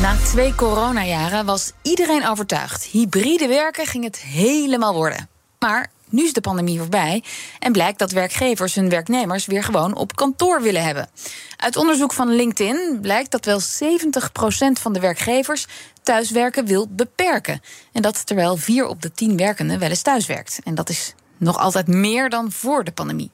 Na twee coronajaren was iedereen overtuigd. Hybride werken ging het helemaal worden. Maar nu is de pandemie voorbij en blijkt dat werkgevers hun werknemers weer gewoon op kantoor willen hebben. Uit onderzoek van LinkedIn blijkt dat wel 70% van de werkgevers thuiswerken wil beperken. En dat terwijl vier op de 10 werkenden wel eens thuiswerkt. En dat is nog altijd meer dan voor de pandemie.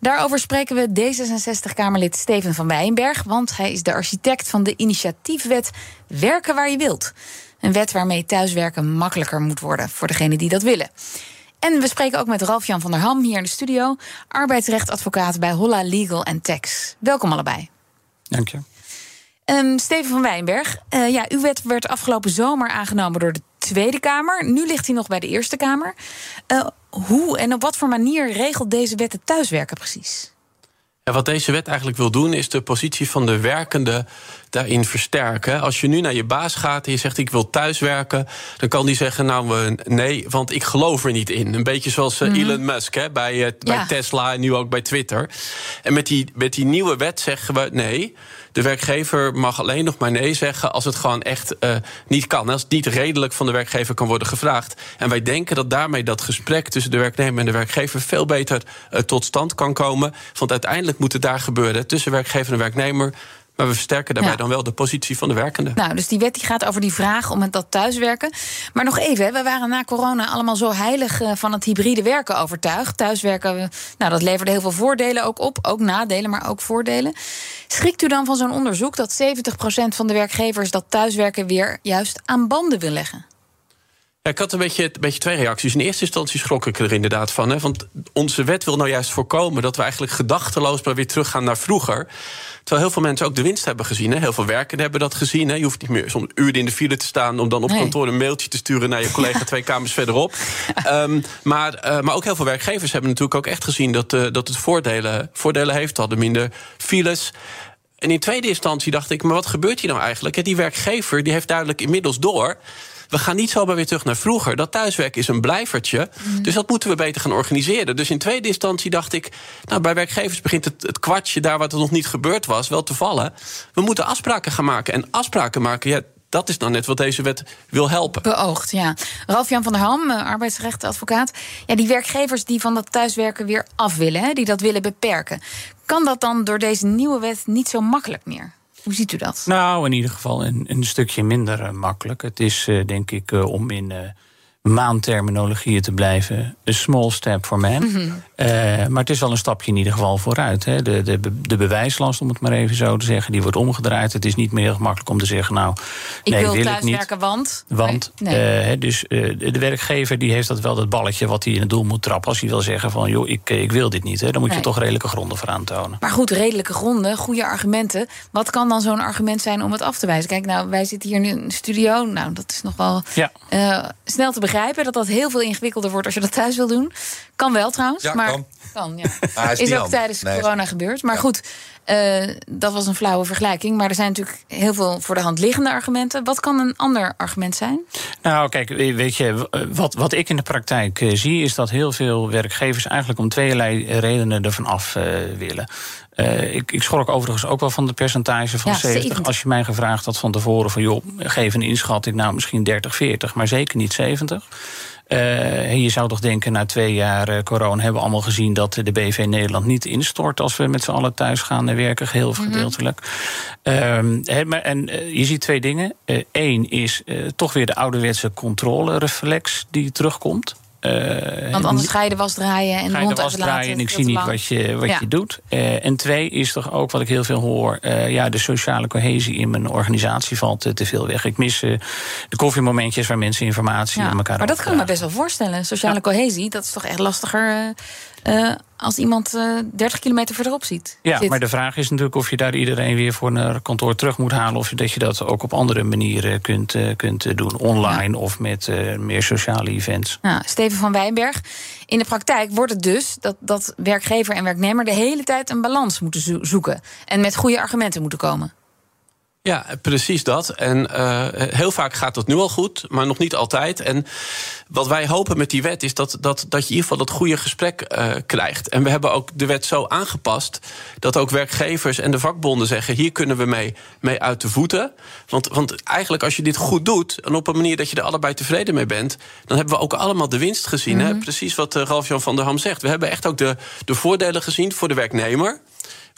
Daarover spreken we D66-Kamerlid Steven van Wijnberg, want hij is de architect van de initiatiefwet Werken waar je wilt. Een wet waarmee thuiswerken makkelijker moet worden voor degenen die dat willen. En we spreken ook met Ralf-Jan van der Ham hier in de studio, arbeidsrechtadvocaat bij Holla Legal Tax. Welkom allebei. Dank je. Um, Steven van Wijnberg, uh, ja, uw wet werd afgelopen zomer aangenomen door de Tweede Kamer. Nu ligt hij nog bij de Eerste Kamer. Uh, hoe en op wat voor manier regelt deze wet het thuiswerken precies? Ja, wat deze wet eigenlijk wil doen, is de positie van de werkende daarin versterken. Als je nu naar je baas gaat en je zegt ik wil thuiswerken, dan kan die zeggen nou nee, want ik geloof er niet in. Een beetje zoals mm -hmm. Elon Musk hè, bij, ja. bij Tesla en nu ook bij Twitter. En met die, met die nieuwe wet zeggen we nee. De werkgever mag alleen nog maar nee zeggen als het gewoon echt uh, niet kan. Als het niet redelijk van de werkgever kan worden gevraagd. En wij denken dat daarmee dat gesprek tussen de werknemer en de werkgever veel beter uh, tot stand kan komen. Want uiteindelijk moet het daar gebeuren tussen werkgever en werknemer. Maar we versterken daarbij ja. dan wel de positie van de werkende. Nou, dus die wet die gaat over die vraag om het dat thuiswerken. Maar nog even, we waren na corona allemaal zo heilig van het hybride werken overtuigd. Thuiswerken, nou, dat leverde heel veel voordelen ook op. Ook nadelen, maar ook voordelen. Schrikt u dan van zo'n onderzoek dat 70% van de werkgevers dat thuiswerken weer juist aan banden wil leggen? Ik had een beetje, een beetje twee reacties. In eerste instantie schrok ik er inderdaad van. Hè, want onze wet wil nou juist voorkomen dat we eigenlijk gedachteloos maar weer teruggaan naar vroeger. Terwijl heel veel mensen ook de winst hebben gezien. Hè. Heel veel werkenden hebben dat gezien. Hè. Je hoeft niet meer soms uren in de file te staan om dan op nee. kantoor een mailtje te sturen naar je collega twee kamers verderop. Um, maar, uh, maar ook heel veel werkgevers hebben natuurlijk ook echt gezien dat, uh, dat het voordelen, voordelen heeft. Hadden minder files. En in tweede instantie dacht ik, maar wat gebeurt hier nou eigenlijk? Die werkgever die heeft duidelijk inmiddels door we gaan niet zomaar weer terug naar vroeger. Dat thuiswerk is een blijvertje. Mm. Dus dat moeten we beter gaan organiseren. Dus in tweede instantie dacht ik, nou, bij werkgevers begint het, het kwartje daar wat er nog niet gebeurd was, wel te vallen. We moeten afspraken gaan maken. En afspraken maken, ja, dat is dan net wat deze wet wil helpen. Beoogd, ja. Ralf-Jan van der Ham, eh, arbeidsrechtadvocaat. Ja, die werkgevers die van dat thuiswerken weer af willen, hè, die dat willen beperken. Kan dat dan door deze nieuwe wet niet zo makkelijk meer? Hoe ziet u dat? Nou, in ieder geval een, een stukje minder uh, makkelijk. Het is uh, denk ik uh, om in maanterminologieën te blijven. Een small step for man. Mm -hmm. uh, maar het is wel een stapje in ieder geval vooruit. Hè. De, de, de bewijslast, om het maar even zo te zeggen, die wordt omgedraaid. Het is niet meer heel gemakkelijk om te zeggen, nou, ik nee, wil, wil thuis ik niet. werken, want... Want, nee. uh, dus uh, de werkgever die heeft dat wel dat balletje wat hij in het doel moet trappen. Als hij wil zeggen van, joh, ik, ik wil dit niet. Hè. Dan moet nee. je toch redelijke gronden voor aantonen. Maar goed, redelijke gronden, goede argumenten. Wat kan dan zo'n argument zijn om het af te wijzen? Kijk, nou, wij zitten hier nu in de studio. Nou, dat is nog wel ja. snel te begrijpen dat dat heel veel ingewikkelder wordt als je dat thuis wil doen. Kan wel trouwens. Ja, maar kan. kan ja. Ah, is, is ook tijdens nee, corona gebeurd. Maar ja. goed, uh, dat was een flauwe vergelijking. Maar er zijn natuurlijk heel veel voor de hand liggende argumenten. Wat kan een ander argument zijn? Nou, kijk, weet je, wat, wat ik in de praktijk uh, zie, is dat heel veel werkgevers eigenlijk om tweeërlei redenen ervan af uh, willen. Uh, ik, ik schrok overigens ook wel van de percentage van ja, 70. 70. Als je mij gevraagd had van tevoren van joh, geef een inschatting, nou misschien 30, 40, maar zeker niet 70. Uh, je zou toch denken, na twee jaar uh, corona hebben we allemaal gezien dat de BV Nederland niet instort als we met z'n allen thuis gaan werken, geheel of gedeeltelijk. Mm -hmm. uh, maar, en je ziet twee dingen. Eén is toch weer de ouderwetse controlereflex die terugkomt. Uh, Want anders ga je de was draaien en ga de hond de was draaien en ik zie niet wat je, wat ja. je doet. Uh, en twee is toch ook wat ik heel veel hoor. Uh, ja, de sociale cohesie in mijn organisatie valt te veel weg. Ik mis de koffiemomentjes waar mensen informatie ja, aan elkaar Maar dat kan ik me best wel voorstellen. Sociale ja. cohesie, dat is toch echt lastiger als iemand uh, 30 kilometer verderop ziet. Ja, maar de vraag is natuurlijk of je daar iedereen weer voor naar kantoor terug moet halen. Of dat je dat ook op andere manieren kunt, uh, kunt doen. Online of met uh, meer sociale events. Nou, Steven van Wijnberg. In de praktijk wordt het dus dat, dat werkgever en werknemer de hele tijd een balans moeten zoeken. En met goede argumenten moeten komen. Ja, precies dat. En uh, heel vaak gaat dat nu al goed, maar nog niet altijd. En wat wij hopen met die wet is dat, dat, dat je in ieder geval dat goede gesprek uh, krijgt. En we hebben ook de wet zo aangepast dat ook werkgevers en de vakbonden zeggen: hier kunnen we mee, mee uit de voeten. Want, want eigenlijk, als je dit goed doet en op een manier dat je er allebei tevreden mee bent, dan hebben we ook allemaal de winst gezien. hè? Mhm. Precies wat uh, Ralf-Jan van der Ham zegt. We hebben echt ook de, de voordelen gezien voor de werknemer.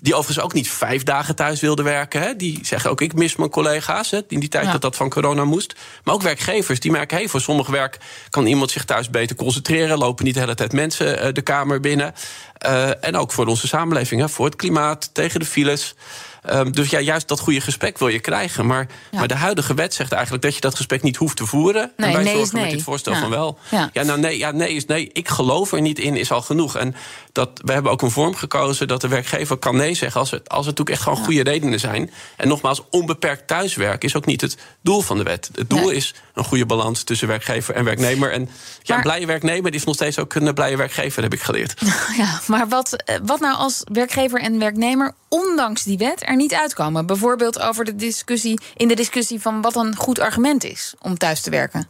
Die overigens ook niet vijf dagen thuis wilden werken. Hè. Die zeggen ook, ik mis mijn collega's. Hè, in die tijd dat dat van corona moest. Maar ook werkgevers die merken, hey, voor sommig werk kan iemand zich thuis beter concentreren. Lopen niet de hele tijd mensen uh, de kamer binnen. Uh, en ook voor onze samenleving, hè, voor het klimaat, tegen de files. Um, dus ja, juist dat goede gesprek wil je krijgen. Maar, ja. maar de huidige wet zegt eigenlijk dat je dat gesprek niet hoeft te voeren. Nee, en wij nee zorgen nee. met dit voorstel ja. van wel. Ja. ja, nou nee, ja, nee is nee. Ik geloof er niet in, is al genoeg. En dat, we hebben ook een vorm gekozen dat de werkgever kan nee zeggen als er, als er natuurlijk echt gewoon goede redenen zijn. En nogmaals, onbeperkt thuiswerk is ook niet het doel van de wet. Het doel is een goede balans tussen werkgever en werknemer. En ja, maar, een blije werknemer is nog steeds ook een blije werkgever, heb ik geleerd. Ja, maar wat, wat nou als werkgever en werknemer, ondanks die wet, er niet uitkomen? Bijvoorbeeld over de discussie, in de discussie van wat een goed argument is om thuis te werken.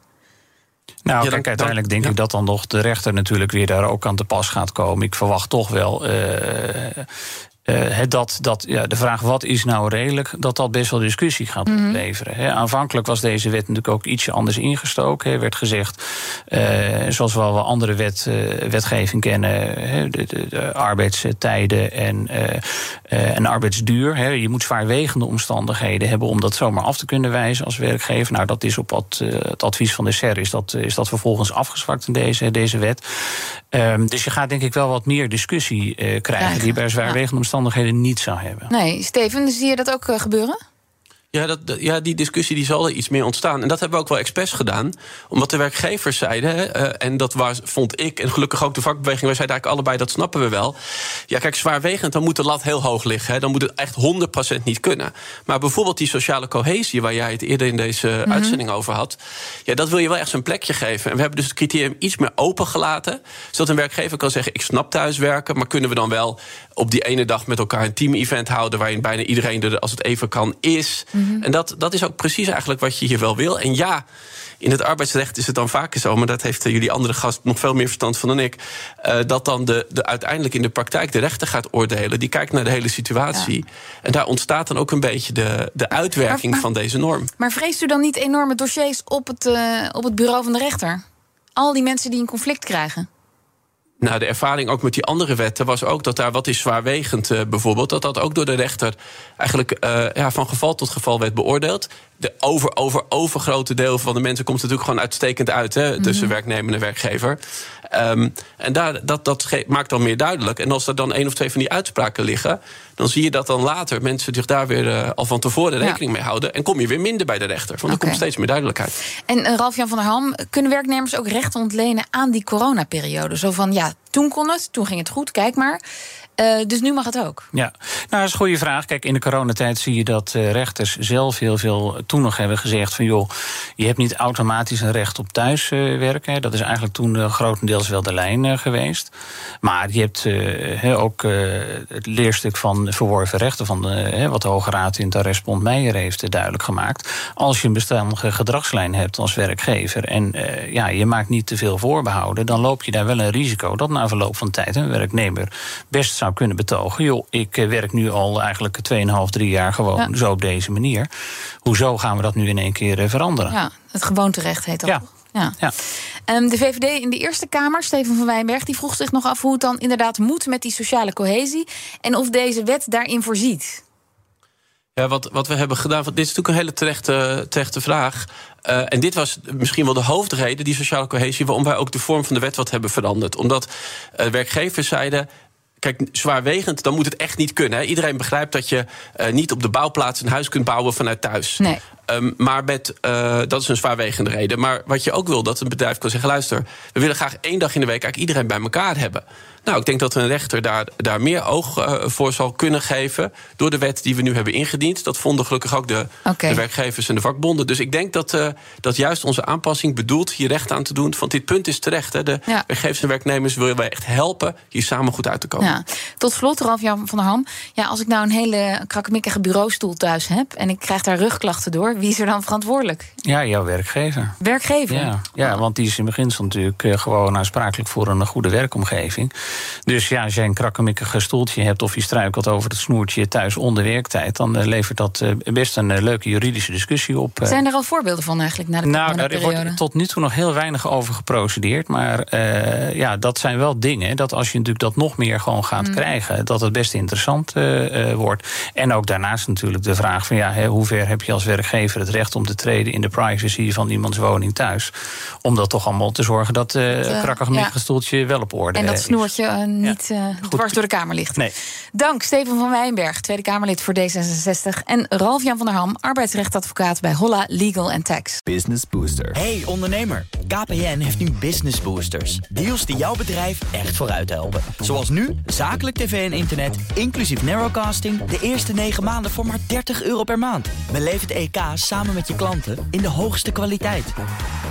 Nou, ja, kijk, uiteindelijk denk ja. ik dat dan nog de rechter natuurlijk weer daar ook aan te pas gaat komen. Ik verwacht toch wel. Uh, uh, dat, dat, ja, de vraag wat is nou redelijk, dat dat best wel discussie gaat mm -hmm. leveren. He, aanvankelijk was deze wet natuurlijk ook ietsje anders ingestoken. Er werd gezegd, uh, zoals we wel andere wet, uh, wetgeving kennen, de, de, de, arbeidstijden en, en arbeidsduur. He, je moet zwaarwegende omstandigheden hebben om dat zomaar af te kunnen wijzen als werkgever. Nou, dat is op wat, het advies van de SER is dat, is dat vervolgens afgezwakt in deze, deze wet. Um, dus je gaat denk ik wel wat meer discussie krijgen die bij zwaarwegende omstandigheden omstandigheden niet zou hebben. Nee, Steven, zie je dat ook uh, gebeuren? Ja, dat, ja, die discussie die zal er iets meer ontstaan. En dat hebben we ook wel expres gedaan. Omdat de werkgevers zeiden, uh, en dat was, vond ik, en gelukkig ook de vakbeweging, wij zeiden eigenlijk allebei, dat snappen we wel. Ja, kijk, zwaarwegend, dan moet de lat heel hoog liggen. Hè. Dan moet het echt 100% niet kunnen. Maar bijvoorbeeld die sociale cohesie, waar jij het eerder in deze mm -hmm. uitzending over had, ja, dat wil je wel echt zijn plekje geven. En we hebben dus het criterium iets meer opengelaten, zodat een werkgever kan zeggen: ik snap thuiswerken, maar kunnen we dan wel op die ene dag met elkaar een team-event houden, waarin bijna iedereen er, als het even kan, is. Mm -hmm. En dat, dat is ook precies eigenlijk wat je hier wel wil. En ja, in het arbeidsrecht is het dan vaker zo, maar dat heeft jullie andere gast nog veel meer verstand van dan ik. Uh, dat dan de, de, uiteindelijk in de praktijk de rechter gaat oordelen. Die kijkt naar de hele situatie. Ja. En daar ontstaat dan ook een beetje de, de uitwerking maar, maar, van deze norm. Maar vreest u dan niet enorme dossiers op het, uh, op het bureau van de rechter? Al die mensen die een conflict krijgen? Nou, de ervaring ook met die andere wetten was ook dat daar wat is zwaarwegend uh, bijvoorbeeld, dat dat ook door de rechter eigenlijk uh, ja, van geval tot geval werd beoordeeld. De over, over, overgrote deel van de mensen komt natuurlijk gewoon uitstekend uit hè, tussen mm -hmm. werknemer en werkgever. Um, en daar, dat, dat maakt dan meer duidelijk. En als er dan één of twee van die uitspraken liggen, dan zie je dat dan later mensen zich daar weer uh, al van tevoren rekening ja. mee houden. En kom je weer minder bij de rechter. Want okay. er komt steeds meer duidelijkheid. En uh, Ralf-Jan van der Ham, kunnen werknemers ook recht ontlenen aan die coronaperiode? Zo van ja, toen kon het, toen ging het goed, kijk maar. Uh, dus nu mag het ook. Ja, nou, dat is een goede vraag. Kijk, in de coronatijd zie je dat uh, rechters zelf heel veel toen nog hebben gezegd: van joh, je hebt niet automatisch een recht op thuiswerken. Uh, dat is eigenlijk toen grotendeels wel de lijn geweest. Maar je hebt ook het leerstuk van verworven rechten van de, wat de Hoge Raad in het arrestbond Meijer heeft duidelijk gemaakt. Als je een bestandige gedragslijn hebt als werkgever en ja, je maakt niet te veel voorbehouden, dan loop je daar wel een risico dat na verloop van tijd een werknemer best zou kunnen betogen. Joh, ik werk nu al eigenlijk 2,5, 3 jaar gewoon ja. zo op deze manier. Hoezo gaan we dat nu in één keer veranderen? Ja, het gewoonterecht heet dat. Ja. Ja. ja. Um, de VVD in de Eerste Kamer, Steven van Wijnberg, die vroeg zich nog af hoe het dan inderdaad moet met die sociale cohesie. En of deze wet daarin voorziet. Ja, wat, wat we hebben gedaan, dit is natuurlijk een hele terechte, terechte vraag. Uh, en dit was misschien wel de hoofdreden, die sociale cohesie, waarom wij ook de vorm van de wet wat hebben veranderd. Omdat uh, werkgevers zeiden. Kijk, zwaarwegend, dan moet het echt niet kunnen. Hè? Iedereen begrijpt dat je uh, niet op de bouwplaats een huis kunt bouwen vanuit thuis. Nee. Ehm, maar met, uh, dat is een zwaarwegende reden. Maar wat je ook wil, dat een bedrijf kan zeggen: luister, we willen graag één dag in de week eigenlijk iedereen bij elkaar hebben. Nou, ik denk dat een rechter daar, daar meer oog uh, voor zal kunnen geven. door de wet die we nu hebben ingediend. Dat vonden gelukkig ook de, de werkgevers en de vakbonden. Dus ik denk dat, uh, dat juist onze aanpassing bedoelt hier recht aan te doen. Want dit punt is terecht. Hè. De ja. werkgevers en werknemers willen wij echt helpen hier samen goed uit te komen. Ja. Tot slot, Ralf Jan van der Ham. Ja, als ik nou een hele krakkemikkige bureaustoel thuis heb. en ik krijg daar rugklachten door, wie is er dan verantwoordelijk? Ja, jouw werkgever. Werkgever? Ja, ja want die is in beginsel natuurlijk uh, gewoon aansprakelijk voor een goede werkomgeving. Dus ja, als je een krakkemikkige stoeltje hebt of je struikelt over het snoertje thuis onder werktijd, dan uh, levert dat uh, best een uh, leuke juridische discussie op. Zijn er al voorbeelden van eigenlijk na de Nou, er wordt tot nu toe nog heel weinig over geprocedeerd. Maar ja, dat zijn wel dingen dat als je natuurlijk dat nog meer gewoon gaat mm. krijgen, dat het best interessant wordt. En ook daarnaast natuurlijk de vraag van ja, hoe ver heb je als werkgever het recht om te treden in de privacy van iemands woning thuis? Om dat toch allemaal te zorgen dat het krakkemikkige stoeltje wel op orde is. En dat snoertje niet uh, dwars door de Kamer ligt. Nee. Dank Steven van Wijnberg, Tweede Kamerlid voor D66. En Ralf-Jan van der Ham, arbeidsrechtadvocaat bij Holla Legal Tax. Business Booster. Hey ondernemer, KPN heeft nu Business Boosters. Deals die jouw bedrijf echt vooruit helpen. Zoals nu, zakelijk tv en internet, inclusief narrowcasting... de eerste 9 maanden voor maar 30 euro per maand. Beleef het EK samen met je klanten in de hoogste kwaliteit.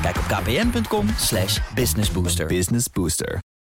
Kijk op kpn.com businessbooster. Business Booster.